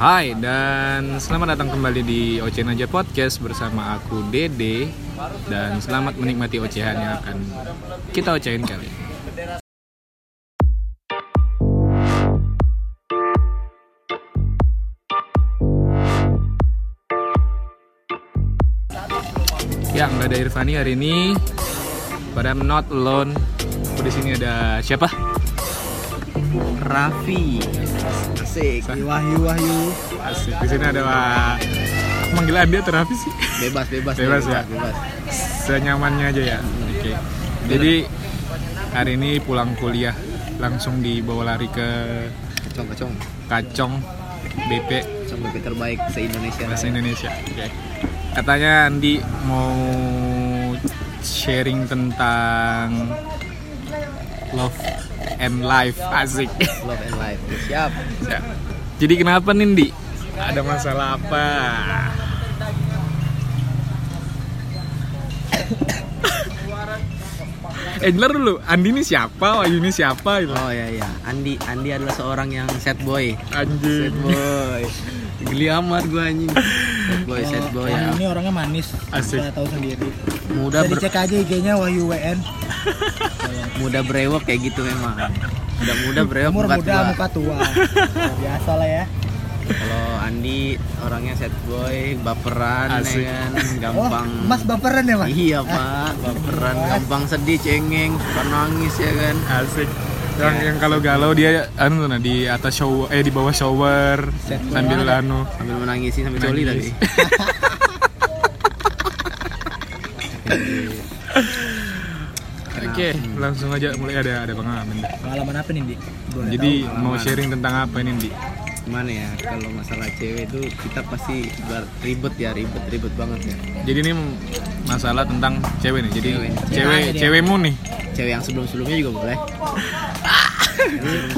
Hai dan selamat datang kembali di Ocehan Aja Podcast bersama aku Dede dan selamat menikmati ocehan yang akan kita ocehin kali. ini. Ya, nggak ada Irfani hari ini. But I'm not alone. Aku di sini ada siapa? Raffi Asik Wahyu Wahyu Asik. Di sini ada panggilan dia terapi sih. Bebas bebas Bebas ya? bebas. senyamannya aja ya. Oke. Jadi hari ini pulang kuliah langsung dibawa lari ke Kacong kacong Kacong BP Kacong BP terbaik se Indonesia bahasa Indonesia. Oke. Katanya Andi mau sharing tentang love and life asik. Love and life Siap Ya. Jadi kenapa nih Ndi? Ada masalah apa? eh bentar dulu, Andi ini siapa? Wahyu ini siapa? Gitu. Oh ya ya Andi Andi adalah seorang yang sad boy Sad Anjing boy Geli amat gue anjing Sad boy sad boy ya ini orangnya manis, Asik. kita tahu sendiri. Muda Bisa ber, dicek aja IG-nya Wahyu WN. Muda brewok kayak gitu memang Udah muda brewok Umur muka muda, tua muka tua. Biasa lah ya. Kalau Andi orangnya sad boy Baperan Asik. ya kan Oh, Gampang Mas baperan ya, Mas? Iya pak, baperan, gampang sedih, cengeng, suka nangis ya kan. Asik. Yang, yang kalau galau dia anu nah, di atas shower eh di bawah shower Set sambil anu Sambil menangisi sambil coli tadi. Oke, langsung aja mulai ada ada pengalaman. Pengalaman apa nih, Di? Boleh Jadi tahu? mau sharing tentang apa ini, Di? Gimana ya, kalau masalah cewek itu kita pasti ribet ya, ribet ribet banget ya. Jadi ini masalah tentang cewek nih. Jadi Cewek. cewek dia. cewekmu nih. Cewek yang sebelum sebelumnya juga boleh.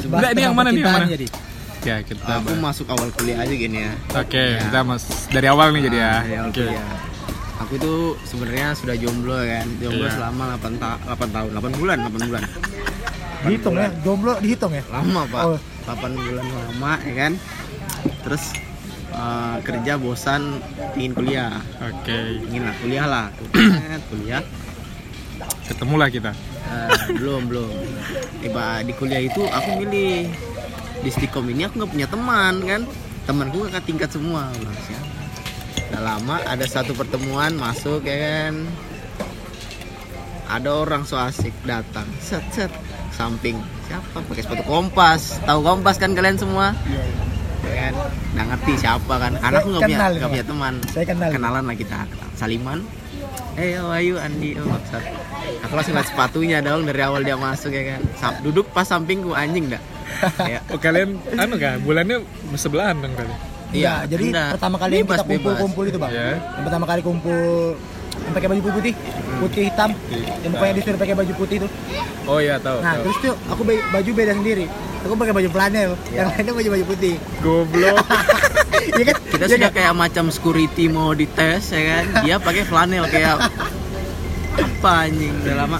Enggak, ini yang mana nih, yang mana? Jadi. Ya, kita Aku masuk awal kuliah aja gini ya. Oke, kita mas dari awal nih jadi ya. Dari awal Oke. kuliah. Aku itu sebenarnya sudah jomblo kan, jomblo Iya. selama 8, ta 8 tahun, 8 bulan, 8 bulan. Dihitung ya, jomblo dihitung ya. lama pak Oh. 8 bulan lama ya kan terus eh, kerja bosan ingin kuliah Oke. ingin lah kuliah lah kuliah Ketemulah kita. Eh, belum belum Tiba di kuliah itu aku milih di Stikom ini aku nggak punya teman kan temanku kakak tingkat semua Mas, ya. Udah lama ada satu pertemuan masuk ya kan? Ada orang so asik datang. Set set. Samping. Siapa? Pakai sepatu kompas. Tahu kompas kan kalian semua? Iya, iya. ya kan? Nggak ngerti siapa kan? Karena aku nggak punya nggak ya? punya teman. Saya kenal. kenalan lah kita. Saliman. Eh oh, ayo Andi? Oh maksud aku langsung lihat sepatunya dong dari awal dia masuk ya kan? Sam- duduk pas sampingku anjing dah. Ya. Oh kalian anu kan bulannya sebelahan dong kali. Iya, jadi enggak. pertama kali Bebas, kita kumpul-kumpul itu, Bang. Iya. Yang pertama kali kumpul yang pakai baju putih, putih hitam, yang pokoknya disuruh pakai baju putih itu. Oh iya tahu. Nah, tahu. terus tuh aku baju beda sendiri. Aku pakai baju flanel, yang lainnya baju baju putih. Goblok. Iya kan? kita Iya sudah kan? kayak macam security mau dites ya kan dia pakai flanel kayak apa anjing udah lama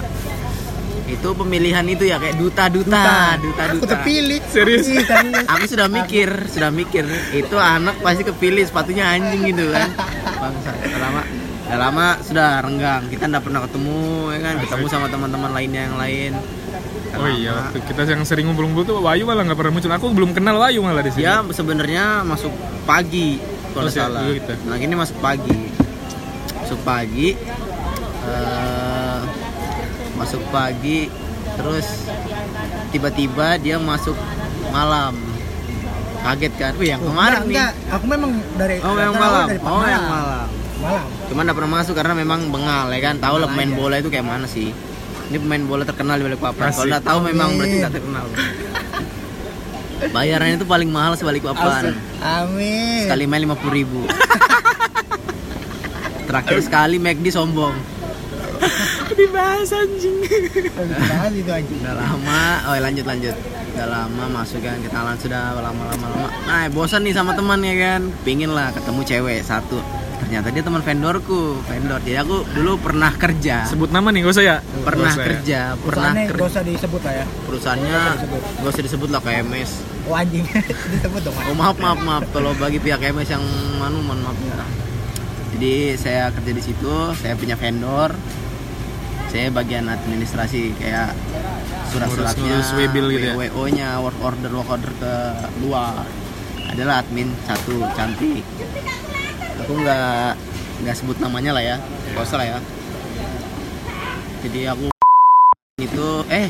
itu pemilihan itu ya kayak duta duta. duta Aku duta terpilih. Serius? Iya, aku sudah mikir sudah mikir. Itu anak pasti kepilih sepatunya anjing gitu kan. Bangsa udah lama udah lama sudah renggang. Kita nggak pernah ketemu ya kan? Ketemu sama teman-teman lainnya yang lain. Oh iya, waktu kita yang sering ngumpul-ngumpul tuh Wahyu malah nggak pernah muncul. Aku belum kenal Wahyu malah di sini. dia sebenarnya masuk pagi kalau Oh, salah. dulu gitu. nah ini masuk pagi. Masuk pagi eh, masuk pagi terus tiba-tiba dia masuk malam. Kaget kan? Wih yang Oh, kemarin enggak, nih. enggak. Aku memang dari oh yang malam. dari oh yang malam. Malam. cuman nggak pernah masuk karena memang bengal ya kan? Tahu lah pemain aja. bola itu kayak mana sih? Ini pemain bola terkenal di Balikpapan. Kalau nggak tahu memang berarti nggak terkenal. Bayarannya itu paling mahal sebalikpapan Amin. sekali main lima puluh ribu. Terakhir sekali McD sombong dibahas anjing. Bahas itu anjing. udah lama oh lanjut lanjut udah lama masuk kan kenalan sudah lama lama lama nah bosan nih sama teman ya kan pingin lah ketemu cewek satu ternyata dia teman vendorku vendor jadi aku dulu pernah kerja Sebut nama nih, gak usah ya? pernah usah ya? kerja pernah Perusahaannya kerja gak usah disebut lah ya. perusahaannya gak usah disebut lah kayak mes Oh anjing. Disebut dong. Oh maaf maaf maaf kalau bagi pihak MS yang manu mohon maaf ya. Jadi saya kerja di situ, saya punya vendor. Saya bagian administrasi kayak surat-suratnya, webil gitu ya? WO-nya, work order work order ke luar. Adalah admin satu cantik. Aku nggak nggak sebut namanya lah ya, nggak usah lah ya. Jadi aku itu eh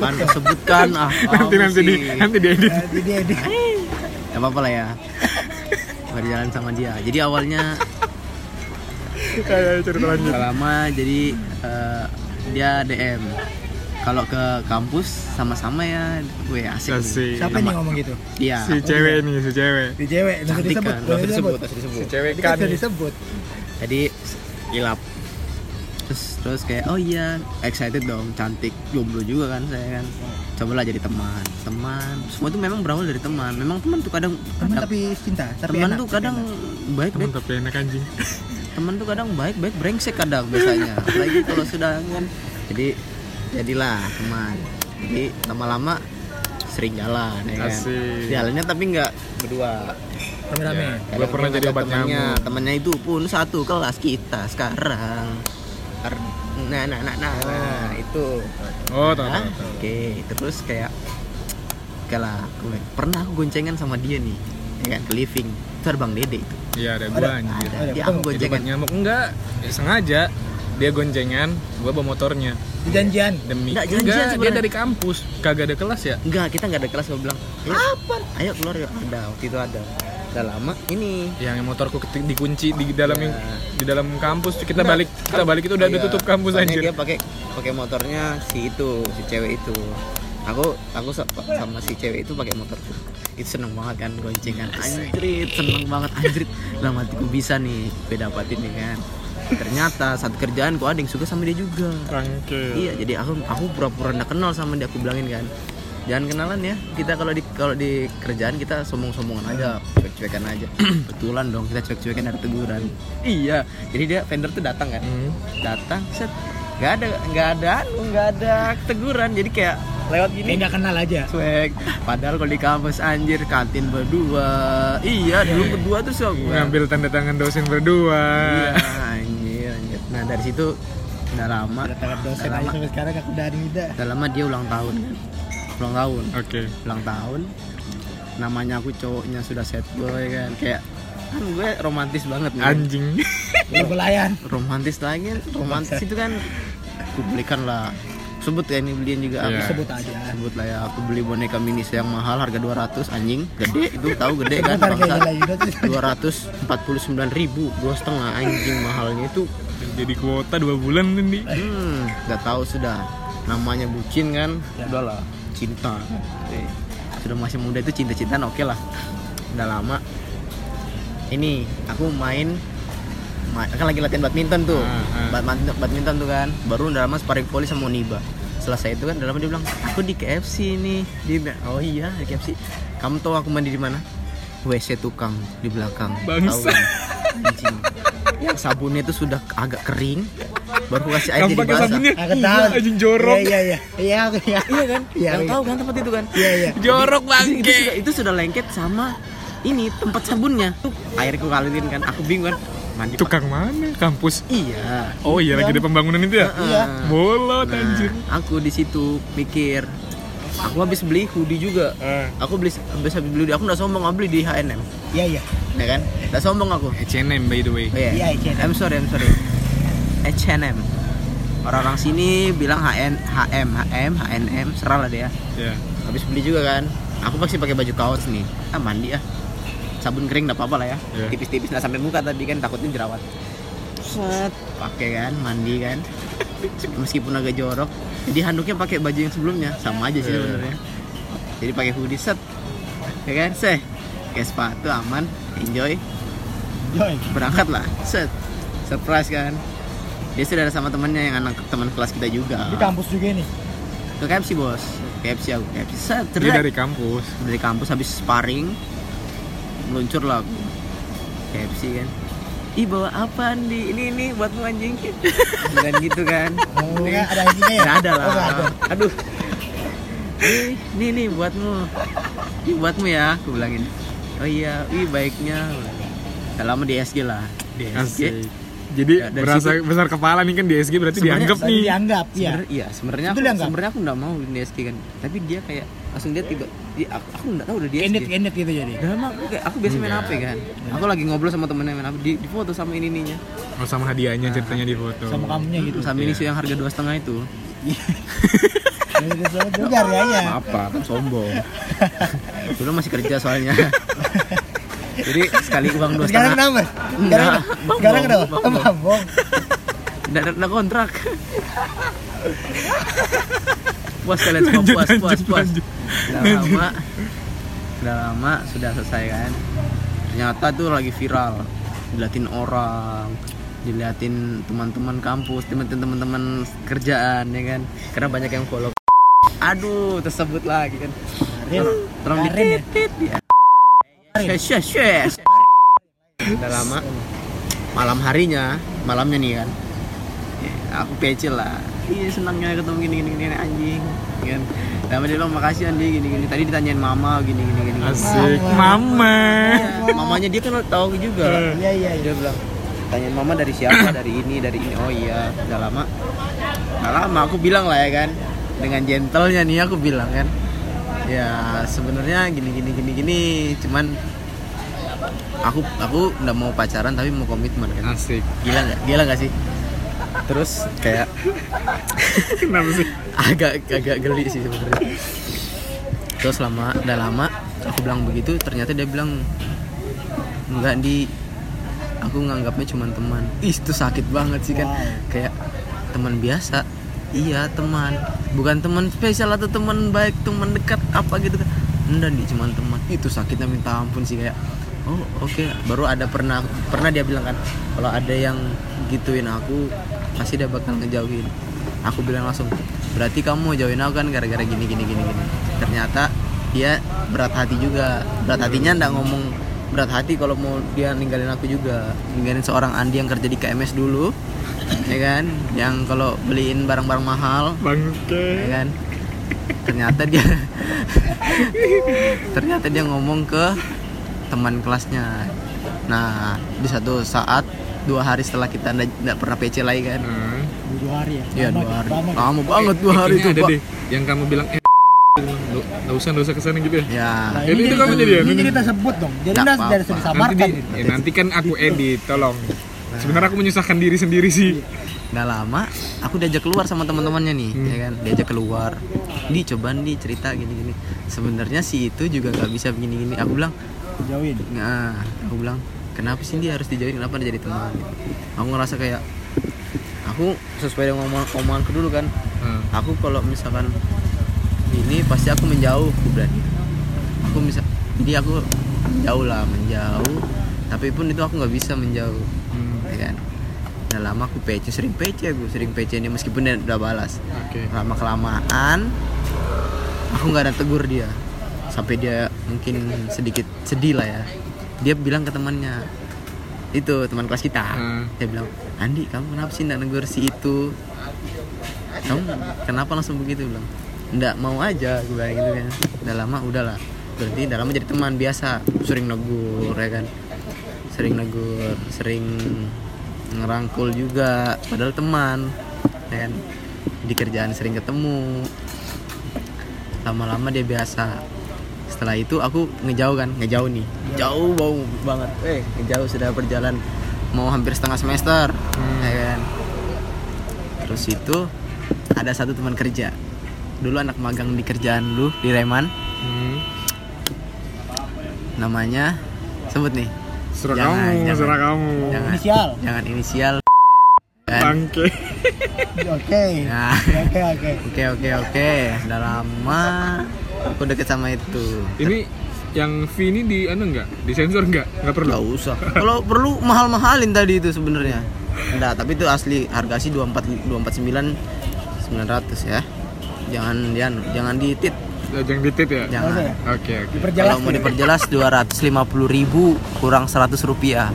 kan sebutkan ah nanti nanti di nanti diedit dia dia. Gak apa-apa lah ya Berjalan sama dia Jadi awalnya kayak cerita lanjut. Gak lama jadi eh, Dia DM Kalau ke kampus sama-sama ya Gue asik. Nih. Kasih. Siapa nih ngomong gitu? Dia si cewek nih si cewek. Di cewek, nggak Cantik disebut. kan? Nggak usah disebut disebut. si cewek kan. sudah disebut. Jadi ilap. Terus terus kayak oh iya excited dong cantik. Jomblo juga kan saya kan. Cobalah jadi teman. Teman. Semua itu memang berawal dari teman. Memang teman tuh kadang Teman kadang- tapi cinta, tapi teman enak, tuh kadang enak. baik baik tapi enak anjing temen tuh kadang baik baik brengsek kadang biasanya. Apalagi kalau sudah kan jadi jadilah teman. Jadi lama-lama sering jalan ya kan? Asik. jalannya tapi nggak berdua. Rame-rame. Ya. Gua pernah jadi obat temennya, nyamuk. temennya itu pun satu kelas kita sekarang. Ar- nah nah nah nah, nah, itu. Oh tahu Nah, tahu oke terus kayak kalah aku pernah aku goncengan sama dia nih ya kan ke living. Itu ada bang dede itu iya ada Ada, gua anjir ada. dia ketemu. aku Jadi obat goncengan nyamuk enggak ya, sengaja dia goncengan gua bawa motornya Janjian. demi Enggak, janjian dia sebenarnya. dari kampus kagak ada kelas ya Enggak, kita nggak ada kelas gue bilang. Apa? Ayo keluar yuk. Ada, waktu itu ada. Udah lama ini. yang motorku dikunci di dalam Ya. di dalam kampus kita Enggak. balik kita balik itu udah Iya, ditutup kampus soalnya anjir Dia pakai pakai motornya si itu, si cewek itu. Aku aku sa- sama si cewek itu pakai motor itu seneng banget kan goncengan anjrit seneng banget anjrit dalam hatiku bisa nih gue dapatin nih kan ternyata saat kerjaan kok ada yang suka sama dia juga. Iya, jadi aku aku pura-pura nggak kenal sama dia aku bilangin kan. Jangan kenalan ya. Kita kalau di kalau di kerjaan kita sombong-sombongan aja, cuek-cuekan aja. Betulan dong kita cuek-cuekan ada teguran. Iya. Jadi dia vendor tuh datang kan. Hmm. Datang set nggak ada nggak ada anu, nggak ada teguran. Jadi kayak lewat Kayak gini nggak kenal aja. cuek. Padahal kalau di kampus anjir kantin berdua. Iya, dulu berdua tuh so gua. ngambil tanda tangan dosen berdua Iya, anjir, anjir. Nah, dari situ udah lama Ada tangan dosen Udah aja lama. sampai sekarang aku udah ada Nida. udah lama dia ulang tahun kan ulang tahun oke ulang tahun namanya aku cowoknya sudah set boy kan kayak kan gue romantis banget nih anjing Belum belayan. romantis lagi romantis itu kan aku belikan lah sebut ya ini beliin juga aku Iya. Sebut aja. sebut lah ya aku beli boneka mini yang mahal harga 200 anjing. Gede itu tahu gede kan bangsa. gila Yuda tuh. 249 ribu dua setengah anjing mahalnya itu. Jadi kuota dua bulan nih hmm nggak tahu sudah. Namanya bucin kan? Ya. udahlah cinta. Eh, sudah masih muda itu cinta-cintaan oke lah. Udah lama. Ini aku main ma- kan lagi latihan badminton tuh. Ah, ah. Badminton, badminton tuh kan. Baru udah lama sparring volley sama Oniba selesai itu kan udah lama dia bilang aku di KFC nih dia bilang oh iya di KFC kamu tahu aku mandi di mana WC tukang di belakang Bangsa. Kan? anjing yang sabunnya itu sudah agak kering baru kasih air kamu jadi basah sabunnya Aku tahu. anjing jorok Iya iya iya. Iya iya. iya kan Iya, yang iya. tahu kan tempat itu kan Iya iya. jorok itu, itu sudah itu sudah lengket sama ini tempat sabunnya tuh airku kalirin kan aku bingung kan mandi tukang mana? Kampus? Iya. Oh iya lagi ada pembangunan itu ya? Iya. bolot Nah, anjir. aku di situ mikir aku habis beli hoodie juga. Ah. aku beli habis habis beli hoodie aku nggak sombong aku beli di H&M. Iya iya. ya kan? Nggak sombong aku. H&M by the way. Oh, iya. Iya, H&M. I'm sorry I'm sorry. H&M. Orang-orang sini bilang HN HM HM H&M serah lah dia. Ya habis beli juga kan. Aku pasti pakai baju kaos nih. Ah mandi ah sabun kering nggak apa-apa lah ya. Iya. tipis-tipis nggak sampai muka tadi kan takutnya jerawat. Set. Pakai kan mandi kan. Meskipun agak jorok. Jadi handuknya pakai baju yang sebelumnya. Sama aja sih Iya. sebenarnya. Jadi pakai hoodie set. Ya kan seh kayak sepatu aman. Enjoy. Joy. berangkat lah set. Surprise kan. Dia sudah ada sama temannya yang anak teman kelas kita juga. Di kampus juga nih. ke KFC bos. KFC aku KFC set. Dia dari kampus. Dari kampus habis sparring meluncur lah. Aku KFC kan. Ih bawa apa di ini ini buatmu anjing. Dan gitu kan. Oh, kan ada anjingnya ya? nggak ada lah. Oh, ada. aduh. Nih nih buatmu. Ini buatmu ya aku bilangin. Oh iya ih baiknya. Udah lama di SG lah. Di SG Asik. Jadi Ya, berasa besar kepala nih kan di SG berarti dianggap nih. dianggap iya. Sebenarnya- iya sebenarnya Itu aku sebenarnya aku nggak mau di SG kan. Tapi dia kayak langsung dia tiba dia, aku, aku nggak tahu udah di Kendit SG kendit gitu jadi? Udah lama aku kayak aku biasa main Enggak. HP kan. Aku lagi ngobrol sama temennya main HP di, di foto sama ini ininya Oh sama hadiahnya ceritanya di foto. sama kamunya gitu. Sama ini sih yang harga dua setengah itu. Juga ya? Apa kan sombong. Dulu masih kerja soalnya. Jadi sekali uang dua sekarang setengah. kenapa? Sekarang Enggak. sekarang kenapa? mabong Nggak ada nggak kontrak. Puas kalian semua Lanjut, puas puas lanjut, puas. lanjut. Udah lama, udah lama sudah selesai kan. Ternyata tuh lagi viral, diliatin orang, diliatin teman-teman kampus, teman-teman teman kerjaan ya kan. Karena banyak yang follow. Aduh, tersebut lagi kan. Karin Terang Karin ya. Udah lama. Malam harinya, malamnya nih kan. Ya, aku PC lah. Iya senangnya ketemu gini gini gini anjing. Kan. Lama dia bilang makasih Andi gini gini. Tadi ditanyain mama gini gini gini. Asik. Mama. Mama. Ya, mamanya dia kan tahu juga. iya iya iya Dia bilang tanyain mama dari siapa dari ini dari ini oh iya udah lama udah lama aku bilang lah ya kan dengan gentlenya nih aku bilang kan ya sebenarnya gini gini gini gini cuman aku aku nggak mau pacaran tapi mau komitmen kan Asik. gila nggak gila nggak sih terus kayak Kenapa sih? agak agak geli sih sebenarnya. Terus lama udah lama aku bilang begitu ternyata dia bilang enggak di aku nganggapnya cuma teman. Ih, itu sakit banget sih kan. Wow. kayak teman biasa. Iya teman. Bukan teman spesial atau teman baik teman dekat apa gitu kan. Enggak nih cuma teman. Itu sakitnya minta ampun sih kayak oh oke. Baru ada pernah pernah dia bilang kan kalau ada yang gituin aku pasti dia bakal ngejauhin. Aku bilang langsung berarti kamu jauhin aku kan gara-gara gini gini gini gini. Ternyata dia berat hati juga. Berat hatinya ndak ngomong berat hati kalau mau dia ninggalin aku juga. Ninggalin seorang Andi yang kerja di KMS dulu ya kan? Yang kalau beliin barang-barang mahal ya Bangke. kan? Ternyata dia ternyata dia ngomong ke teman kelasnya. Nah di satu saat dua hari setelah kita nggak pernah PC lagi kan. Hmm. dua hari ya? Iya Lama, dua hari. lama. lama banget dua hari itu ada Pak. deh yang kamu bilang eh Gak usah, gak usah ke sana gitu ya ya Nah, Ini ini, itu kamu jadi ya? ini jadi tersebut dong. Jadi Nggak udah dari sudah nanti, disamarkan di, ya, nanti kan aku edit, tolong. Sebenarnya aku menyusahkan diri sendiri sih. Nggak lama aku diajak keluar sama teman-temannya nih Hmm. ya kan? Diajak keluar. Di coba nih cerita gini-gini. Sebenarnya si itu juga nggak bisa begini-gini. Aku bilang jauhin. Nah aku bilang kenapa sih dia harus dijauhin? Kenapa dia jadi teman? Aku ngerasa kayak aku sesuai dengan omongan omonganku dulu kan. Hmm. aku kalau misalkan ini pasti aku menjauh aku bilang gitu. aku bisa jadi aku menjauh lah menjauh. Tapi pun itu aku nggak bisa menjauh Hmm. ya kan? Udah lama aku PC sering PC aku sering PC ini meskipun dia udah balas. Oke. Lama kelamaan aku nggak ada tegur dia. Sampai dia mungkin sedikit sedih lah ya dia bilang ke temannya itu teman kelas kita. Hmm. dia bilang Andi kamu kenapa sih nggak negur si itu? Kamu kenapa langsung begitu? Bilang nggak mau aja gue bilang gitu kan. Udah lama udahlah. Berarti udah lama jadi teman biasa. Sering negur ya kan? Sering negur sering ngerangkul juga. Padahal teman ya kan? Di kerjaan sering ketemu. Lama-lama dia biasa setelah itu aku ngejauh kan ngejauh nih. Jauh bau banget. Eh ngejauh sudah berjalan mau hampir setengah semester Hmm. ya kan? Terus itu ada satu teman kerja. Dulu anak magang di kerjaan lu di Reman. Hmm. namanya sebut nih. Serah Jangan, kamu, jangan. serah kamu. Jangan. inisial? Jangan inisial. Kan? Bangke. Oke. Nah. oke oke. Oke oke oke. Udah lama aku deket sama itu Ini yang V ini di anu enggak? Disensor enggak? Enggak perlu? Gak usah. Kalau perlu mahal-mahalin tadi itu sebenarnya. Enggak, tapi itu asli harga sih 24 249 900 ya. Jangan jangan jangan ditit. Ya, Jangan ditit ya? Jangan. Oke. Oke oke diperjelas Kalau mau diperjelas 250 ribu kurang 100 rupiah.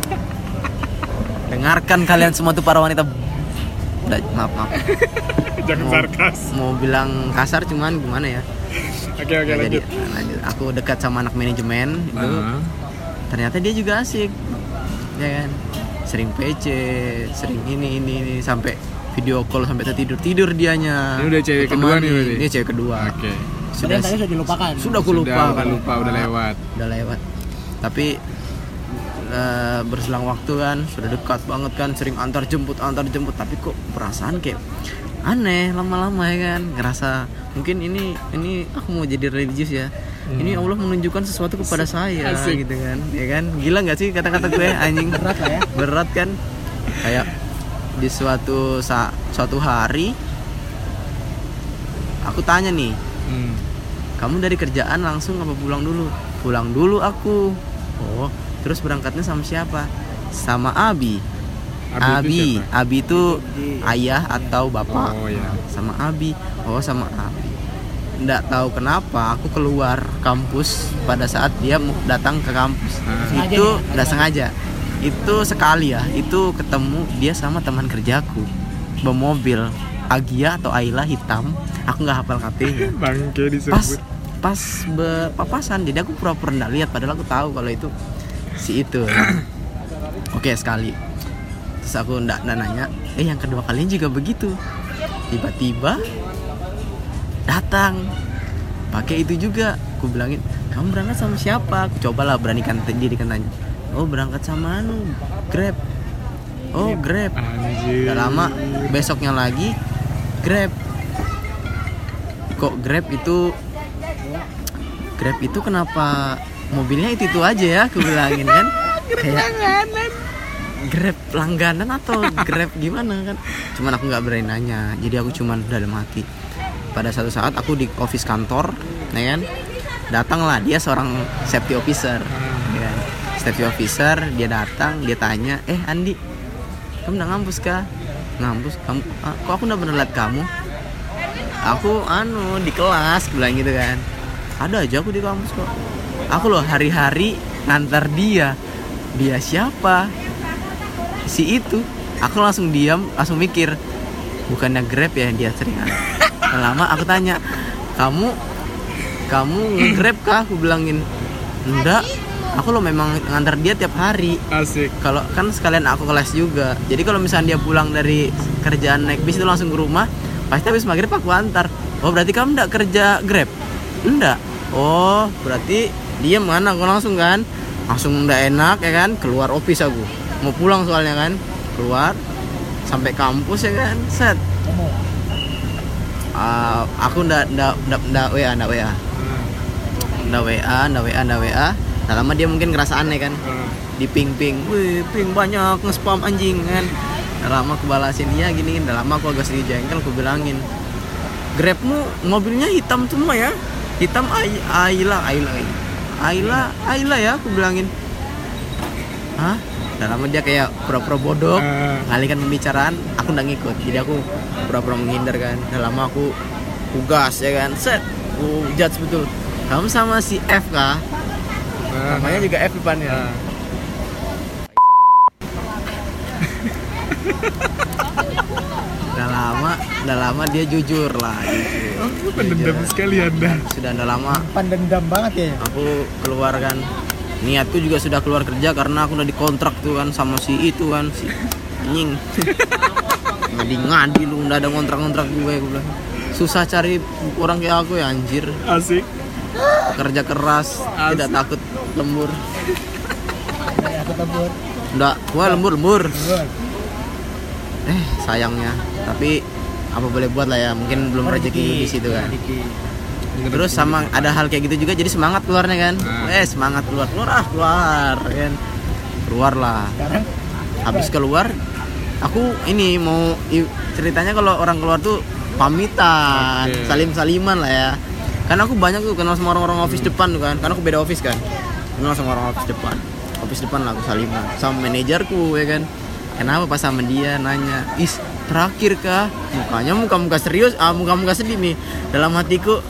Dengarkan kalian semua tuh para wanita. Udah, maaf maaf. Jangan Mau- sarkas Mau bilang kasar cuman gimana ya? Oke oke jadi. lanjut. Nah, lanjut. Aku dekat sama anak manajemen itu. Ah. Ternyata dia juga asik. Ya kan? Sering PC, sering ini ini ini sampai video call sampai tertidur tidur dianya. Ini udah cewek kedua nih berarti? Ini cewek kedua. Oke. Sudah Sudah tadi sudah dilupakan. sudah aku lupa Sudah, lupa udah lewat. Udah lewat. Tapi eh, berselang waktu kan sudah dekat banget kan sering antar jemput antar jemput tapi kok perasaan kayak aneh lama-lama ya kan. Ngerasa mungkin ini ini aku mau jadi religius ya. Ini Allah menunjukkan sesuatu kepada saya Hmm. Asik. gitu kan. Ya kan? Gila nggak sih kata-kata gue anjing? Berat lah ya. berat kan? Kayak di suatu sa suatu hari aku tanya nih Hmm. kamu dari kerjaan langsung apa pulang dulu? Pulang dulu aku. Oh terus berangkatnya sama siapa? Sama Abi Abi itu Abi. siapa? Abi itu ayah atau bapak? Oh ya. sama Abi. Oh sama Abi. Nggak tahu kenapa aku keluar kampus pada saat dia mau datang ke kampus. Sengaja itu udah sengaja. itu sekali ya itu ketemu dia sama teman kerjaku. Bawa mobil Agia atau Ayla hitam. Aku nggak hafal katanya Bangke pas disebut. pas berpapasan jadi aku pura-pura nggak lihat padahal aku tahu kalau itu si itu. Oke sekali terus aku ndak nanya eh yang kedua kalinya juga begitu. Tiba-tiba datang pakai itu juga. Aku bilangin kamu berangkat sama siapa? Aku cobalah beranikan diri kan tanya oh berangkat sama anu grab. Oh grab. Anjir. Gak lama besoknya lagi Grab. Kok Grab itu Grab itu kenapa mobilnya itu itu aja ya aku bilangin kan? Kayak Grab langganan atau Grab gimana kan? Cuman aku nggak berani nanya jadi aku cuman dalam hati pada satu saat aku di office kantor ya kan? Datanglah dia seorang safety officer ya kan. safety officer dia datang dia tanya eh Andi kamu udah ngampus kah? Ngampus kamu ah, kok aku udah pernah lihat kamu? Aku anu di kelas bilang gitu kan. Ada aja aku di kampus kok. Aku loh hari-hari ngantar dia. Dia siapa si itu. Aku langsung diam langsung mikir bukannya grab ya yang dia sering lama aku tanya kamu kamu nge-grab kah? Aku bilangin enggak aku loh memang ngantar dia tiap hari. Asik. kalau kan sekalian aku kelas juga. Jadi kalau misalnya dia pulang dari kerjaan naik bis itu langsung ke rumah pasti habis maghrib aku antar. Oh berarti kamu enggak kerja grab? Enggak. Oh berarti dia mana aku langsung kan langsung enggak enak ya kan? Keluar office aku mau pulang soalnya kan keluar sampai kampus ya kan set. Ah, aku ndak ndak ndak ndak wa ndak wa ndak wa ndak wa ndak wa nah lama dia mungkin ngerasa aneh kan. Di ping ping wih ping banyak nge-spam anjing kan. Udah lama aku balasin dia gini udah lama aku agak sedikit jengkel aku bilangin grabmu mobilnya hitam semua ya. Hitam Ayla Ayla Ayla Ayla ya aku bilangin. Hah udah lama dia kayak pura-pura bodoh Ah. ngalihkan pembicaraan aku nggak ngikut jadi aku pura-pura menghindar kan udah lama aku tugas ya kan set aku judge betul kamu sama si F kah Ah. namanya juga F depannya Ah. udah lama udah lama dia jujur lah jujur. Oh, pendendam sekali anda. sudah udah lama Pandendam banget ya. aku keluar kan niatku juga sudah keluar kerja karena aku udah dikontrak tuh kan sama si itu kan si anjing. Ngadi ngadi lu udah ada kontrak-kontrak gue gue bilang. Susah cari orang kayak aku ya anjir. Asik. kerja keras tidak takut lembur. Enggak gua lembur lembur. Eh sayangnya. Tapi apa boleh buat lah ya mungkin belum rezeki di situ kan terus sama ada hal kayak gitu juga jadi semangat keluarnya kan? Nah. eh semangat keluar. Keluar ah keluar kan? Keluar lah. Sekarang? Habis keluar aku ini mau ceritanya kalau orang keluar tuh pamitan Oke. salim saliman lah ya. Karena aku banyak tuh kenal sama orang-orang office depan tuh kan. Karena aku beda office kan. Kenal sama orang office depan. Office depan lah aku saliman. Sama manajerku ya kan? Kenapa pas sama dia nanya is terakhir kah? Mukanya muka muka serius ah muka muka sedih nih. Dalam hatiku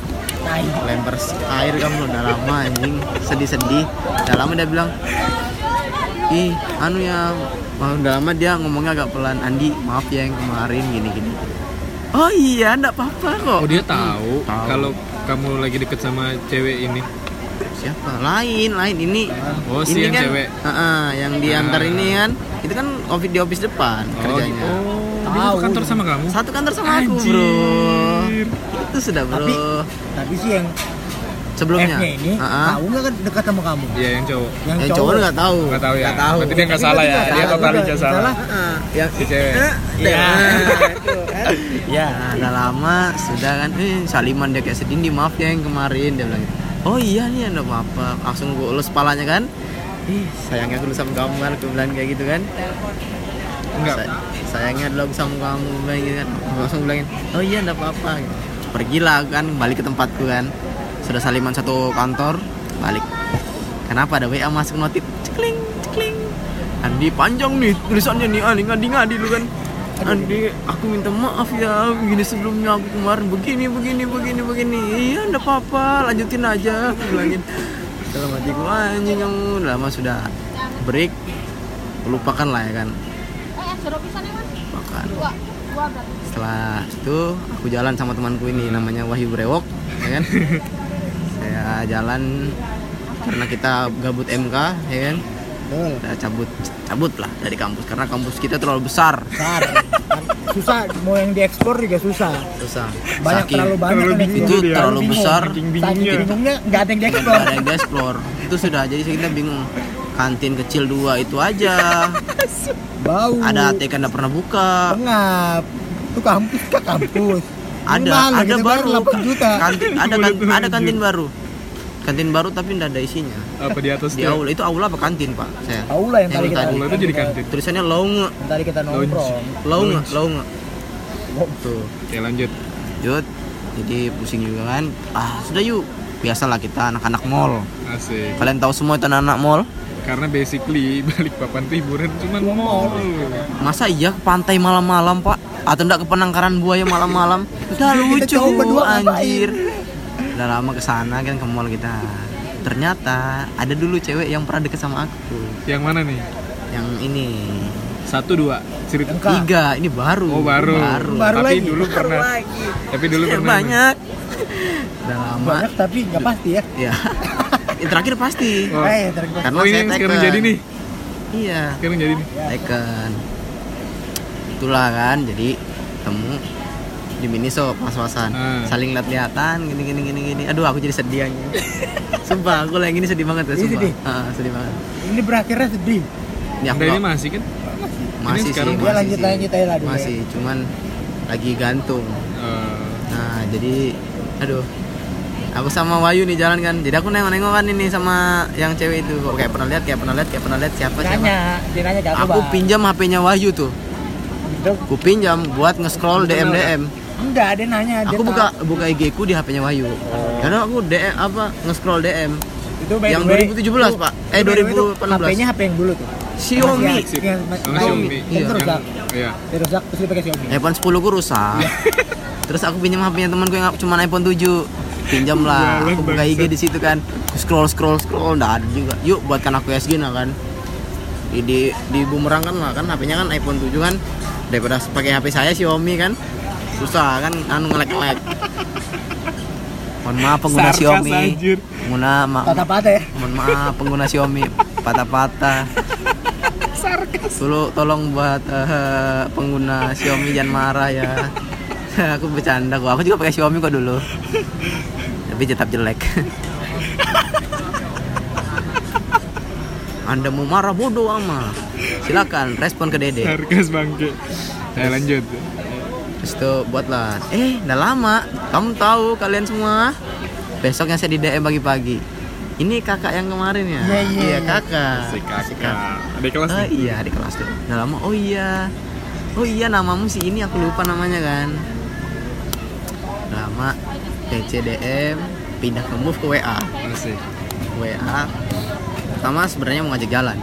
tai. s- air kamu udah lama anjing sedih-sedih udah lama dia bilang ih anu ya wah, udah lama dia ngomongnya agak pelan Andi maaf ya yang kemarin gini gini oh iya ndak apa-apa kok Oh dia tahu Tahu. kalau kamu lagi deket sama cewek ini? siapa lain lain ini Oh, si ini yang kan cewek. Heeh, yang diantar Ah. ini kan itu kan office di office depan kerjanya Oh, dia Tahu. satu kantor sama kamu? satu kantor sama aku Anjir. itu sudah bro Tapi tapi sih yang sebelumnya F-nya ini Heeh. tahu nggak kan dekat sama kamu? Iya, yang cowok. Yang, yang cowok nggak tahu Nggak tahu ya. Nggak tahu Berarti dia nggak salah ya. nggak Dia salah total nggak salah. Heeh, yang Si cewek. ya Ya. Nah, udah lama sudah kan eh Saliman dia kayak sedih nih maaf ya yang kemarin dia bilang gitu. oh iya nih ada apa langsung gue ulus kepalanya kan ih sayangnya dulu sama kamu kan aku bilang kayak gitu kan Enggak. Sa- sayangnya aku sama kamu bilang gitu kan. Langsung bilangin oh iya enggak apa-apa gitu. pergilah kan balik ke tempatku kan. Sudah Saliman satu kantor balik. Kenapa ada WA masuk notif? Cekling cekling. Andi panjang nih tulisannya nih Andi ngadi ngadi lu kan. Andi aku minta maaf ya begini sebelumnya aku kemarin begini begini begini begini. Iya enggak apa-apa lanjutin aja aku bilangin. Dalam hati gua anjing kamu lama sudah break. Lupakan lah ya kan lupakan setelah itu aku jalan sama temanku ini namanya Wahyu Brewok ya kan saya jalan karena kita gabut MK ya kan Betul. udah cabut cabut lah dari kampus karena kampus kita terlalu besar Besar. susah mau yang diekspor juga susah. susah Banyak Saking- terlalu banyak terlalu yang bingung diekspor. itu dia. terlalu bingung. besar bingungnya. nggak ada yang diekspor. nggak ada yang explore itu sudah jadi kita bingung kantin kecil dua itu aja Bau. ada ATK nggak pernah buka Pengap. Itu kampus ke kampus. Ada mahal, ada kita baru 8 juta. kantin ada kan, ada kantin baru kantin baru tapi nggak ada isinya Apa di atas di aula itu aula apa kantin pak saya Aula yang tadi Yang kita tadi. Aula itu jadi kantin. tulisannya launge Yang tadi kita nongkrong. launge launge tuh Oke, lanjut. Jut jadi pusing juga kan ah sudah yuk biasalah kita anak-anak mall Asik. kalian tahu semua itu anak-anak mall Karena basically balik papan tuh hiburan cuma mall. masa iya ke pantai malam-malam pak atau enggak ke penangkaran buaya malam-malam udah lucu coba berdua ngapain? anjir udah lama ke sana kan ke mall kita ternyata ada dulu cewek yang pernah deket sama aku Yang mana nih? yang ini Satu dua cerita. Tiga ini baru Oh baru. baru, Baru Tapi lagi. dulu pernah. lagi Tapi dulu pernah. banyak udah lama Banyak tapi nggak pasti ya. ya yang terakhir pasti Oh. Eh, terima Karena Oh ini saya yang sekarang jadi nih. iya Sekarang jadi nih. Tekken itulah kan jadi temu di Miniso pas-pasan Ah. saling lihat-lihatan gini gini gini gini aduh aku jadi sedih aja sumpah aku lagi ini sedih banget ya Ini sumpah sedih? Ah, sedih banget Ini berakhirnya sedih. ini aku ini masih kan? masih ini sih sekarang Ya masih lanjut sih. lanjut aja lah dulu. masih cuman lagi gantung Eh, nah jadi aduh aku sama Wayu nih jalan kan jadi aku nengok-nengok kan ini sama yang cewek itu kok kayak pernah lihat kayak pernah lihat kayak pernah lihat siapa Ya. siapa Nanya, dia nanya ke aku, aku Bang. pinjam HP-nya Wahyu tuh aku pinjam buat nge-scroll DM DM Enggak, dia nanya. dia aku tahu. buka buka IG ku di HP-nya Wahyu karena aku DM apa nge-scroll DM itu by yang the way, 2017, Pak. Eh, itu by the way, itu 2018. HP-nya HP yang dulu tuh. Xiaomi Xiaomi. Iya. rusak. Iya. Rusak terus dia pakai Xiaomi. iPhone 10 ku rusak terus aku pinjam HP-nya temanku yang cuma iPhone 7 pinjam lah aku buka IG di situ kan. Aku scroll scroll scroll. Nggak ada juga. Yuk buatkan aku SG nah kan. Di di, di bumerang kan lah kan. HP-nya kan iPhone 7 kan. Daripada pakai HP saya Xiaomi kan. Susah kan anu ngelek ngelek mohon maaf pengguna Sarkas, Xiaomi anjir. pengguna ma Patah-patah ya. mohon maaf pengguna Xiaomi patah-patah. Tolong, tolong buat eh, pengguna Xiaomi jangan marah ya. aku bercanda kok. Aku juga pakai Xiaomi kok dulu. Tapi tetap jelek. Anda mau marah bodoh amat. Silakan respon ke Dede. Sarkas bangke. Saya lanjut. Terus itu buatlah. Eh, udah lama. Kamu tahu kalian semua. Besoknya saya di DM pagi-pagi. Ini kakak yang kemarin ya? Iya, iya, iya. kakak. Si Si kakak. Ada kelas Oh nih. iya di kelas tuh. Udah lama. Oh iya. Oh iya namamu si ini aku lupa namanya kan. Lama PCDM pindah ke move ke WA. Asik. WA. Pertama sebenarnya mau ngajak jalan.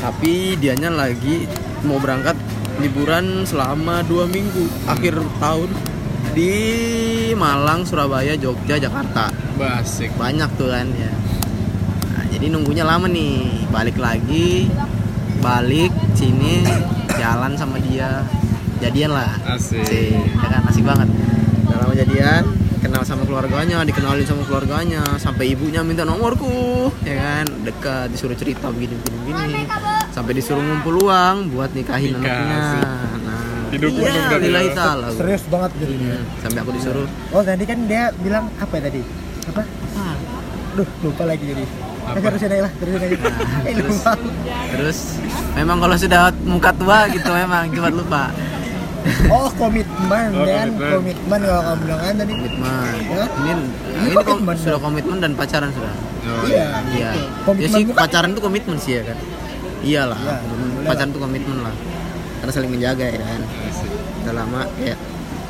Tapi dianya lagi mau berangkat liburan selama dua minggu akhir tahun di Malang, Surabaya, Jogja, Jakarta Basik. banyak tuh kan ya nah, jadi nunggunya lama nih balik lagi balik sini jalan sama dia jadian lah Asik. Asik, ya kan asik banget lama jadian kenal sama keluarganya dikenalin sama keluarganya sampai ibunya minta nomorku ya kan? Dekat disuruh cerita begini begini begini. Sampai disuruh ngumpul uang buat nikahin Nikah, anaknya. Nah Didukung iya ta'ala Serius banget gitu. Hmm, sampai aku disuruh. Oh tadi kan dia bilang apa ya tadi? Apa? ah, Duh lupa lagi jadi. Apa? Nah, terusin aja lah, terusin aja. terus. Terus memang kalau sudah muka tua gitu memang cepat lupa Oh komitmen Oh, dan komitmen. komitmen kalau kamu bilang kan tadi. komitmen Ya? ini Ini ini, kom- komitmen sudah dong. komitmen dan pacaran sudah Oh, Iya. iya gitu. ya Komitmen sih itu pacaran itu komitmen sih ya kan iyalah Iya, pacaran itu komitmen lah karena saling menjaga ya kan asik. udah lama kayak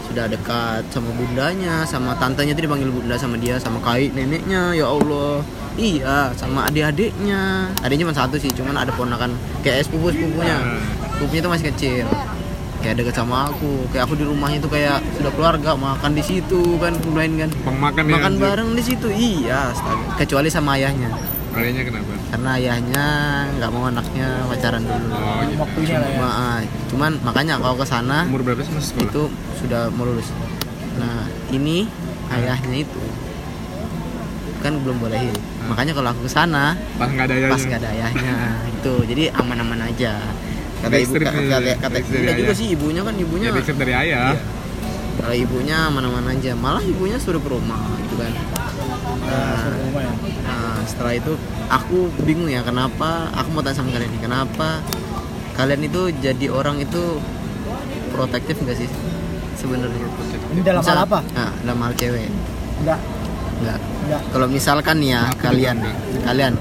sudah dekat sama bundanya sama tantenya itu dipanggil bunda sama dia sama kai neneknya ya Allah iya sama adik-adiknya adiknya cuma satu sih cuman ada ponakan kayak sepupu sepupunya sepupunya tuh masih kecil kayak deket sama aku kayak aku di rumahnya tuh kayak sudah keluarga makan di situ kan main kan ya, makan anjir. bareng di situ iya astaga. kecuali sama ayahnya Kalinya kenapa? karena ayahnya nggak mau anaknya pacaran dulu Oh, gitu. Waktunya lah ya. Cuma, ah, cuman makanya kalau ke sana Umur berapa sih masih sekolah? itu sudah mau lulus. Nah ini ayahnya itu kan belum bolehin. Makanya kalau aku ke sana Pas nggak ada ayahnya. pas nggak ada ayahnya itu, jadi aman-aman aja. Kata ibu, kata, kata, kata dari juga ayah. sih ibunya kan ibunya. Ya backstreet dari ayah. Iya. Kalau ibunya aman-aman aja, malah ibunya suruh ke rumah gitu kan. Nah, Suruh ke rumah ya. Nah, setelah itu aku bingung ya kenapa aku mau tanya sama kalian nih kenapa kalian itu jadi orang itu protektif enggak sih sebenarnya Ini dalam hal apa? Nah, dalam hal cewek enggak enggak. Kalau misalkan nih ya Aku kalian juga kalian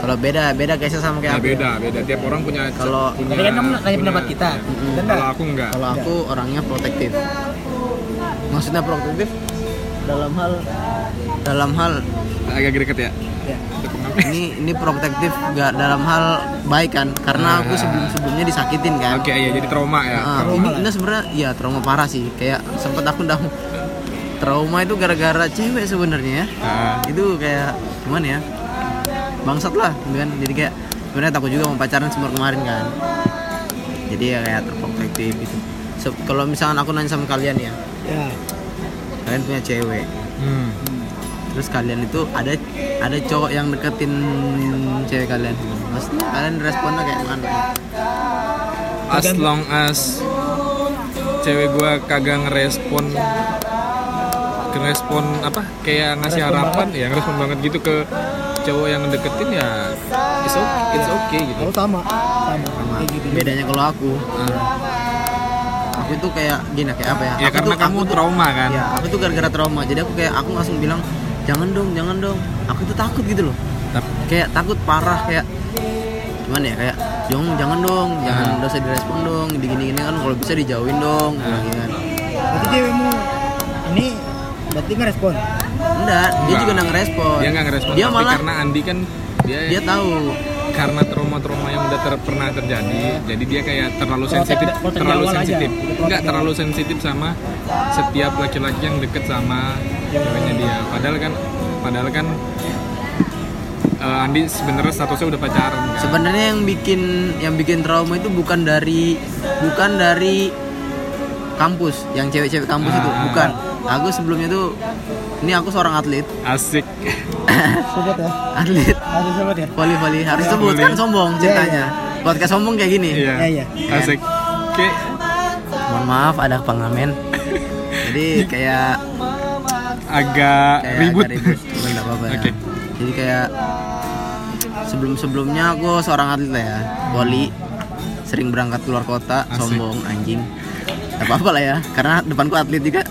kalau beda beda guys sama Ya kayak aku ya. beda, beda. Tiap orang punya Kalau- punya, kan kamu nanya punya- pendapat kita. Dan Kalau aku enggak. kalau aku orangnya protektif maksudnya protektif dalam hal dalam hal Agak deket ya. Ya. ini ini protektif nggak dalam hal baik kan karena aku sebelum sebelumnya disakitin kan Oke, ya jadi trauma ya. Ah, Trauma ini, ini sebenarnya ya trauma parah sih kayak sempet aku udah trauma itu gara-gara cewek sebenarnya ya. Ah, itu kayak gimana ya bangsat lah kan. Jadi kayak sebenarnya takut juga mau pacaran semua kemarin kan. Jadi ya kayak terprotektif gitu. Se- kalau misalkan aku nanya sama kalian ya Ya. kalian punya cewek. Hmm. terus kalian itu ada ada cowok yang deketin cewek kalian? Maksudnya kalian responnya kayak mana As long as cewek gua kagak ngerespon ngerespon apa kayak ngasih Ngerespon harapan ya ngerespon banget gitu ke cowok yang deketin ya it's okay, it's okay gitu. Kalau sama, sama. sama. Kayak gitu. bedanya kalau aku Ah. aku itu kayak gini kayak apa ya? Ya aku karena tuh, kamu aku tuh- trauma kan? ya aku tuh gara-gara trauma. Jadi aku kayak aku langsung bilang jangan dong jangan dong. Aku tuh takut gitu loh. Tapi- kayak takut parah kayak gimana ya? Kayak jangan jangan dong jangan Ah. dosa direspon dong gini gini kan kalau bisa dijauhin dong. Ah. gitu kan. Berarti cewekmu ini berarti ngerespon. enggak dia Enggak. juga nggak ngerespon. Dia nggak ngerespon dia malah karena Andi kan dia dia tahu. karena trauma-trauma yang udah ter- pernah terjadi jadi dia kayak terlalu sensitif terlalu sensitif. Protek nggak di terlalu sensitif sama setiap laki-laki yang deket sama ceweknya dia. Padahal kan padahal kan eh, Andi sebenarnya statusnya udah pacaran kan? Sebenarnya yang bikin yang bikin trauma itu bukan dari bukan dari kampus yang cewek-cewek kampus itu Ah. bukan aku sebelumnya tuh ini aku seorang atlet. Asik. Sebut ya. atlet. Harus sebut ya. voli voli harus Ya, sebut boleh. kan sombong ceritanya. podcast sombong kayak gini. Iya. Iya, iya. asik. Oke. Mohon maaf ada pengamen. Jadi kayak agak kayak ribut. agak ribut apa-apa ya. Oke. jadi kayak sebelum sebelumnya aku seorang atlet lah ya. Voli. Sering berangkat keluar kota Asik. sombong anjing. Gak apa-apa lah ya karena depanku atlet juga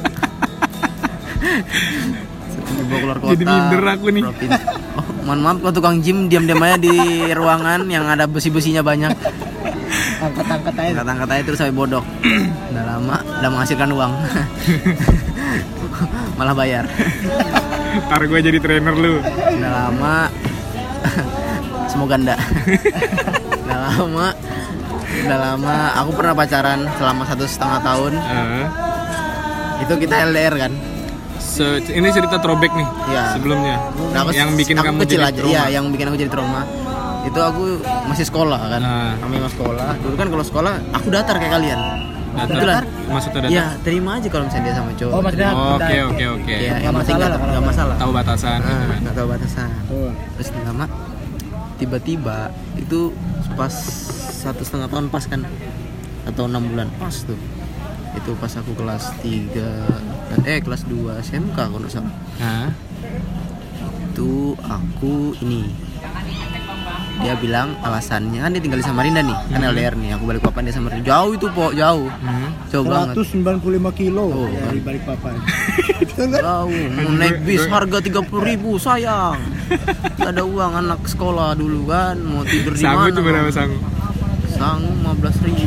dibawa keluar kota Jadi minder aku nih. provinsi. oh, mohon maaf kalau tukang gym diam-diam aja di ruangan yang ada besi-besinya banyak. Angkat-angkat aja. angkat-angkat aja terus sampai bodok. Udah lama udah menghasilkan uang. Malah bayar. Ntar gue jadi trainer lu. Udah lama. Semoga enggak. Udah lama. Udah lama. Aku pernah pacaran selama satu setengah tahun. Eh, itu kita LDR kan se- ini cerita throwback nih Iya. sebelumnya Nah, aku- yang bikin aku kamu kecil jadi aja trauma. iya yang bikin aku jadi trauma itu aku masih sekolah kan Ah. kami masih sekolah dulu kan kalau sekolah aku datar kayak kalian Datang. Kebetulan. Maksudnya datang. ya terima aja kalau misalnya dia sama cowok Oh, maksudnya Oke oke oke. ya Nggak yang penting nggak masalah Tahu batasan gitu Ah, kan. nggak tahu batasan Betul. terus lama tiba-tiba itu pas satu setengah tahun pas kan atau enam bulan pas tuh itu pas aku kelas 3 eh kelas 2 SMK kalau nggak salah. Hah? itu aku ini. Dia bilang alasannya kan dia tinggal di Samarinda nih kan LDR nih aku balik papan dia Samarinda. Jauh itu po jauh. Hmm. jauh banget. 195 kilo Oh, dari balik papan. Jauh. Mau naik bis harga 30.000 ribu sayang. Gak ada uang anak sekolah dulu kan. Mau tidur di Sanggup mana? itu berapa sanggup? sanggup 15 ribu.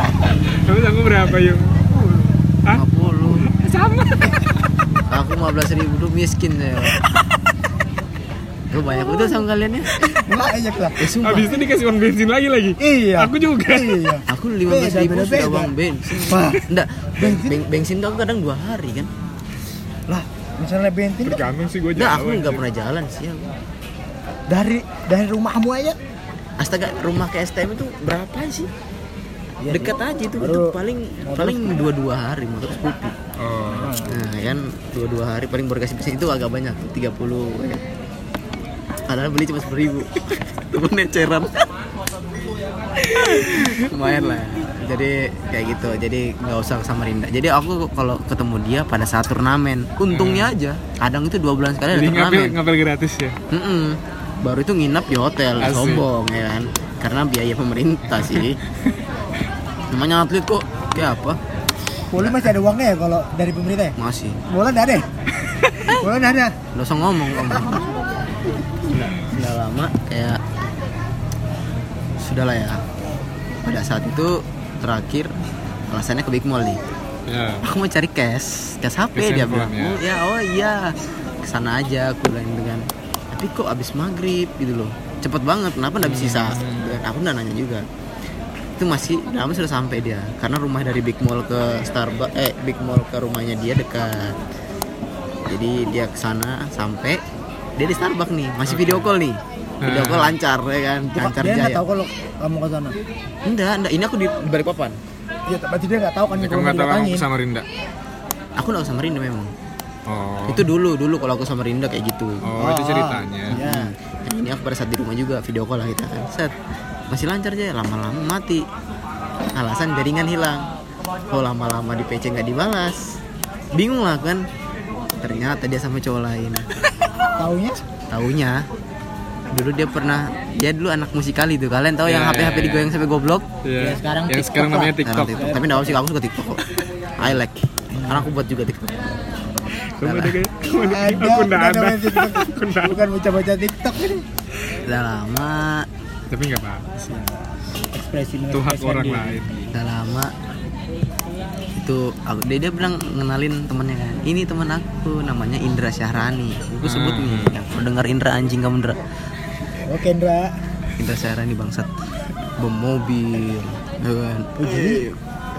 Kamu sanggup berapa yuk? Hah? 50 Sama. aku 15 ribu tuh miskin saya Tuh banyak betul sama kalian ya Banyak lah. Eh sumpah Habis itu dikasih uang bensin lagi lagi. Iya. Aku juga. Iya. Aku 15 ribu sudah uang bensin Wah. Enggak, bensin, bensin tuh aku kadang dua hari kan Lah, misalnya bensin Tergantung sih gue Enggak, aku nggak pernah jalan sih aku. dari dari rumahmu aja. Astaga, rumah ke STM itu berapa sih? Iya Dekat aja itu, itu paling paling dua dua hari motor Scoopy. Oh. Nah kan dua dua hari paling baru kasih itu agak banyak tuh 30 ya. Padahal beli cuma sepuluh ribu. Itu pun eceran. Lumayan lah. Jadi kayak gitu. Jadi nggak usah ke Samarinda. Jadi aku kalau ketemu dia pada saat turnamen, untungnya aja. Kadang itu dua bulan sekali ada Jadi ngapel turnamen. ngapel gratis ya. Mm-mm. Baru itu nginap di hotel, Asik. sombong ya kan. Karena biaya pemerintah sih. Namanya atlet kok kayak apa? Poli masih ada uangnya ya kalau dari pemerintah ya? Masih. Bola nggak ada ya? Bola nggak ada. Gak usah ngomong kamu. Sudah lama kayak Sudahlah ya Pada saat itu terakhir alasannya ke Big Mall nih Ya. Aku mau cari cash Cash HP Cash dia bilang ya. oh, ya oh iya Ke sana aja aku bilang gitu kan Tapi kok abis maghrib gitu loh Cepet banget kenapa nggak bisa sisa Gitu kan. Aku udah nanya juga itu masih lama sudah sampai dia karena rumah dari Big Mall ke Starbucks eh Big Mall ke rumahnya dia dekat jadi dia ke sana sampai dia di Starbucks nih masih video call nih video call lancar ya kan lancar dia nggak tahu kalau kamu ke sana. enggak enggak ini aku di, di balik papan Iya, berarti dia nggak tahu kan Ya, kamu nggak tahu kamu didatangin. ke Samarinda. aku nggak ke Samarinda memang Oh. itu dulu dulu kalau aku Samarinda kayak gitu Oh, itu ceritanya. Iya. Hmm. Dan ini aku pada saat di rumah juga video call lah kita kan set masih lancar aja lama-lama mati. Alasan jaringan hilang. Oh lama-lama di PC nggak dibalas. Bingung lah kan. Ternyata dia sama cowok lain. Taunya? Taunya. Dulu dia pernah dia dulu anak musikali tuh. Kalian tahu yang Ya, HP HP ya, digoyang sampai goblok? Iya. Ya, sekarang yang TikTok sekarang namanya Sekarang TikTok. TikTok. tapi nggak apa sih aku suka TikTok kok. I like. Karena aku buat juga TikTok. Kamu ada kayak kamu ada aku udah ada. main TikTok. Aku nggak ada. Bukan baca-baca TikTok ini. udah lama Tapi nggak apa-apa sih. Ekspresi Itu hak orang lain. udah lama itu aku dia, dia bilang ngenalin temennya kan ini teman aku namanya Indra Syahrani aku sebut Hmm. nih yang dengar Indra anjing kamu Indra Oke, Indra. Indra Syahrani bangsat bom mobil ya kan Oh, jadi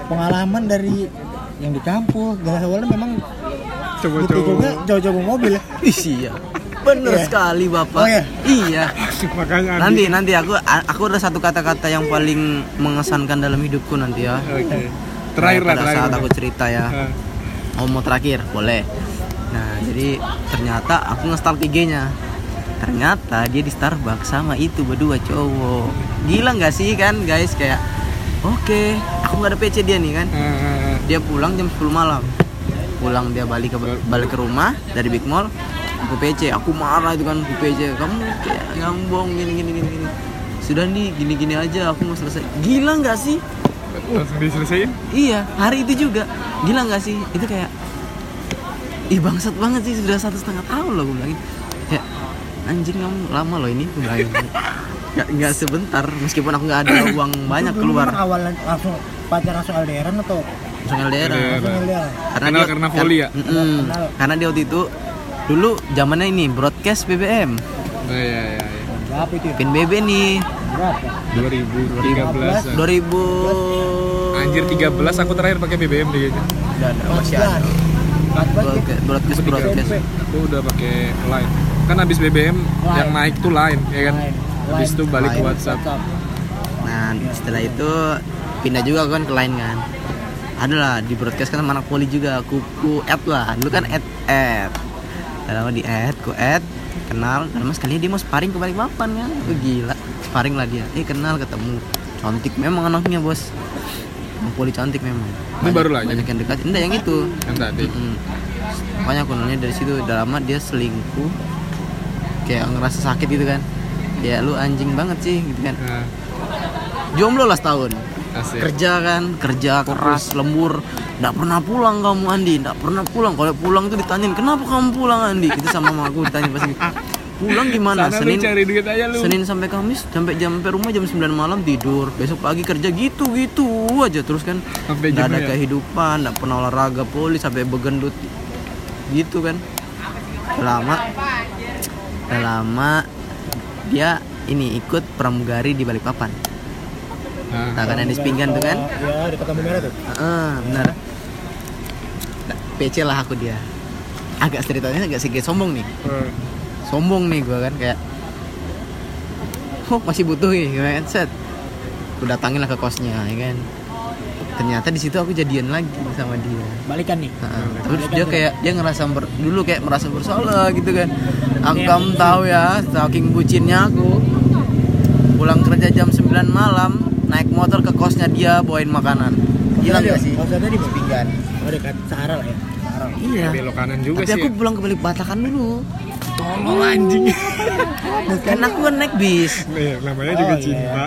pengalaman dari yang di kampus dan awalnya memang Coba gitu juga coba. jauh-jauh mobil ya. Iya bener Iya. sekali bapak. Oh, iya? iya. Makanya Andi- nanti nanti aku aku ada satu kata-kata yang paling mengesankan dalam hidupku nanti ya. Oke. Terakhir lah pada terakhir. saat aku cerita ya. Ah. Oh mau terakhir? Boleh. Nah jadi ternyata aku nge-start IG-nya. Ternyata dia di Starbucks sama itu berdua cowok. Gila nggak sih kan guys? Kayak Oke aku nggak ada PC dia nih kan? Ah. Dia pulang jam 10 malam. Pulang dia balik ke balik ke rumah dari Big Mall Aku PC aku marah itu kan aku PC Kamu kayak ngambong gini gini gini gini sudah nih gini-gini aja aku mau selesai gila nggak sih Langsung diselesaiin. Iya, hari itu juga. Gila nggak sih? Itu kayak Ih bangsat banget sih sudah satu setengah tahun loh gue bilangin Ya anjing kamu lama loh ini gue bilangin Nggak, nggak sebentar meskipun aku nggak ada uang banyak Dulu keluar awalnya langsung pacar langsung LDRan atau langsung LDR LDR. langsung LDR? Kenal karena volley ya? Kenal. karena dia waktu itu dulu zamannya ini broadcast BBM Oh iya iya iya. Berapa itu ya? pin BB nih Berapa? 2013. 2000 Anjir 13 aku terakhir pakai BBM deh kayaknya. Udah, udah, masih ada 14 broadcast broadcast, broadcast. Aku udah pakai line. Kan habis BBM yang naik tuh line ya kan. Line. Habis itu balik ke Line. WhatsApp. Nah setelah itu pindah juga kan ke lain kan adalah di broadcast kan sama anak poli juga aku ku add lah dulu kan add add lama di add ku add kenal. Dan mas kali dia mau sparring ke Balikpapan kan? Aku gila. Sparring lah dia. Eh kenal ketemu. Cantik memang anaknya bos. Anak poli cantik memang. Ini baru lagi? banyak yang dekat. Enggak yang itu. Yang tadi. Mm. Makanya aku nanya dari situ udah lama dia selingkuh. Kayak ngerasa sakit gitu kan? Ya lu anjing banget sih gitu kan? Nah, jomblo lah setahun asik. kerja kan kerja keras lembur. Nggak pernah pulang kamu Andi. Nggak pernah pulang. Kalau pulang tuh ditanyain kenapa kamu pulang Andi? Itu sama mama aku ditanya pasti pulang gimana? Sana Senin cari duit aja lu. Senin sampai Kamis sampai jam sampai rumah jam 9 malam tidur. Besok pagi kerja gitu gitu aja terus kan. Sampai nggak ada ya? kehidupan nggak pernah olahraga poli sampai begendut gitu kan. Lama. Lama dia ini ikut pramugari di Balikpapan Nah, nah kan yang di Sepinggan tuh kan Ya, dekat lampu merah tuh. Heeh, benar. Nah, PC lah aku dia. Agak ceritanya agak sedikit sombong nih. eh, Sombong nih gua kan kayak Oh, masih butuh nih, kan set. Aku datangin lah ke kosnya, ya kan. Ternyata di situ aku jadian lagi sama dia. Balikan nih. Heeh, terus dia kayak dia ngerasa ber- dulu kayak merasa bersalah gitu kan. Aku kamu tahu ya, saking bucinnya aku. Pulang kerja jam 9 malam, naik motor ke kosnya dia bawain makanan. Gila Iya, gak sih? Kosnya tadi, Bang? Sepinggan. Oh, dekat Sahara lah ya. Sahara. Iya. belok kanan juga Tapi sih. aku pulang ke Balikpapan dulu. Tolong anjing. Kan aku kan naik bis. Nih, namanya Oh, juga iya. cinta.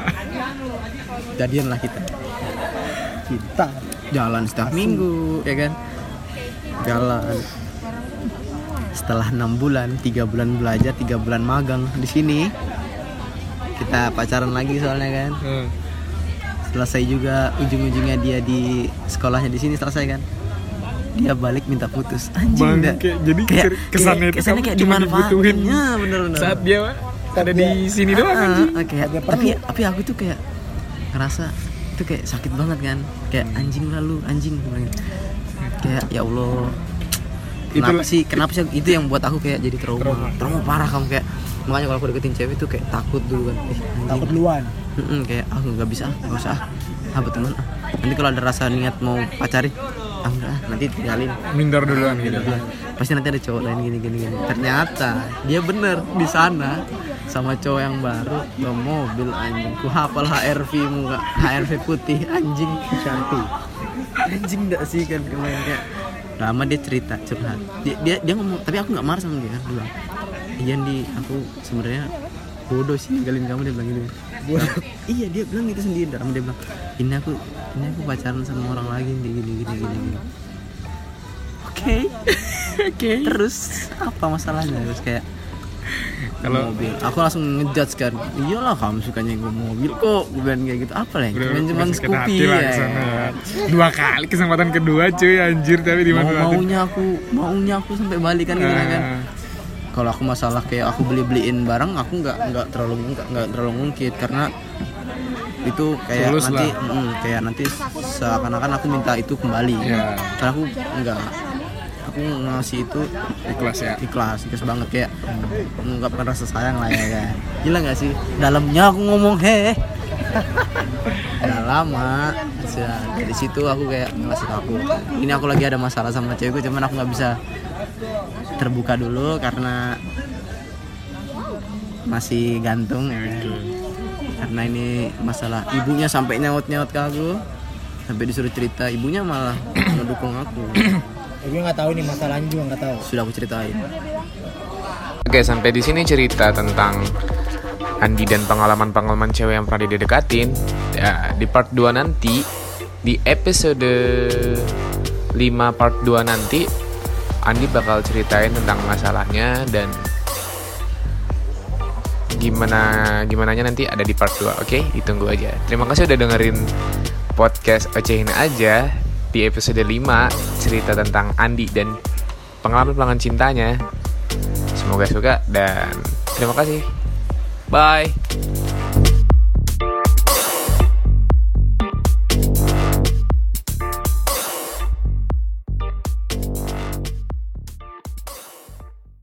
Jadian lah kita. Kita. Jalan setiap minggu, ya kan? Jalan. Setelah enam bulan, tiga bulan belajar, tiga bulan magang di sini, kita pacaran lagi soalnya kan. Nah, Selesai juga ujung-ujungnya dia di sekolahnya di sini selesai kan. Dia balik minta putus. Anjing dah. Bangke. Jadi Kayak, kesannya kayak, itu kesannya kayak dimanfaatin. Ya, bener-bener. saat dia ada di sini doang Ah, anjing. ah, kayak, Ada tapi tapi aku tuh kayak ngerasa itu kayak sakit banget kan kayak anjing lalu anjing bilang. kayak ya Allah kenapa Itulah- sih kenapa sih itu yang buat aku kayak jadi trauma Trauma. trauma, parah kamu kayak makanya kalau aku deketin cewek tuh kayak takut dulu kan eh, anjing. Takut duluan. Mm-mm, kayak aku nggak bisa ah, nggak usah ah. Teman ah nanti kalau ada rasa niat mau pacarin ah enggak ah nanti tinggalin. Minder duluan gitu. Bilang, pasti nanti ada cowok lain gini gini gini. Ternyata dia bener di sana sama cowok yang baru bawa mobil anjing. Ku hafal HRV mu nggak HRV putih anjing. Cantik. anjing enggak sih kan kemarin kayak lama dia cerita curhat. Dia dia, dia ngomong tapi aku nggak marah sama dia dia bilang. Iya di aku sebenarnya bodoh sih ninggalin kamu dia bilang gitu bodoh iya dia bilang gitu sendiri dalam dia bilang ini aku ini aku pacaran sama orang lagi nih gini gini gini gini. Oke. Oke. Terus apa masalahnya? Terus kayak Kalau- mobil. Aku langsung ngejudge kan iyalah kamu sukanya yang mobil kok. Gue bilang kayak gitu apa lah cuman cuman Scoopy ya. ya. Dua kali kesempatan kedua cuy anjir tapi di mau mana maunya aku maunya aku sampai balikan gitu Ah. kan kalau aku masalah kayak aku beli beliin barang aku nggak nggak terlalu nggak terlalu ngungkit. Karena itu kayak Tulus nanti lah. mm, kayak nanti seakan-akan aku minta itu kembali. Ya. karena aku nggak aku ngasih itu ikhlas ya. ikhlas ikhlas banget. Kayak mengungkapkan rasa sayang lah ya kan gila nggak sih? Dalamnya aku ngomong he udah lama. Sudah, dari situ aku kayak ngasih aku. Ini aku lagi ada masalah sama cewekku cuman aku nggak bisa terbuka dulu karena masih gantung ya karena ini masalah ibunya sampai nyaut nyaut ke aku sampai disuruh cerita ibunya malah mendukung aku gue nggak tahu nih masalahnya juga nggak tahu. sudah aku ceritain Oke, sampai di sini cerita tentang Andi dan pengalaman-pengalaman cewek yang pernah didekatin. Ya, di part 2 nanti di episode 5 part 2 nanti Andi bakal ceritain tentang masalahnya dan gimana gimana nanti ada di part 2 oke ditunggu aja terima kasih udah dengerin podcast ocehin aja di episode 5 cerita tentang Andi dan pengalaman-pengalaman cintanya Semoga suka dan terima kasih. Bye.